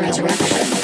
resurrection.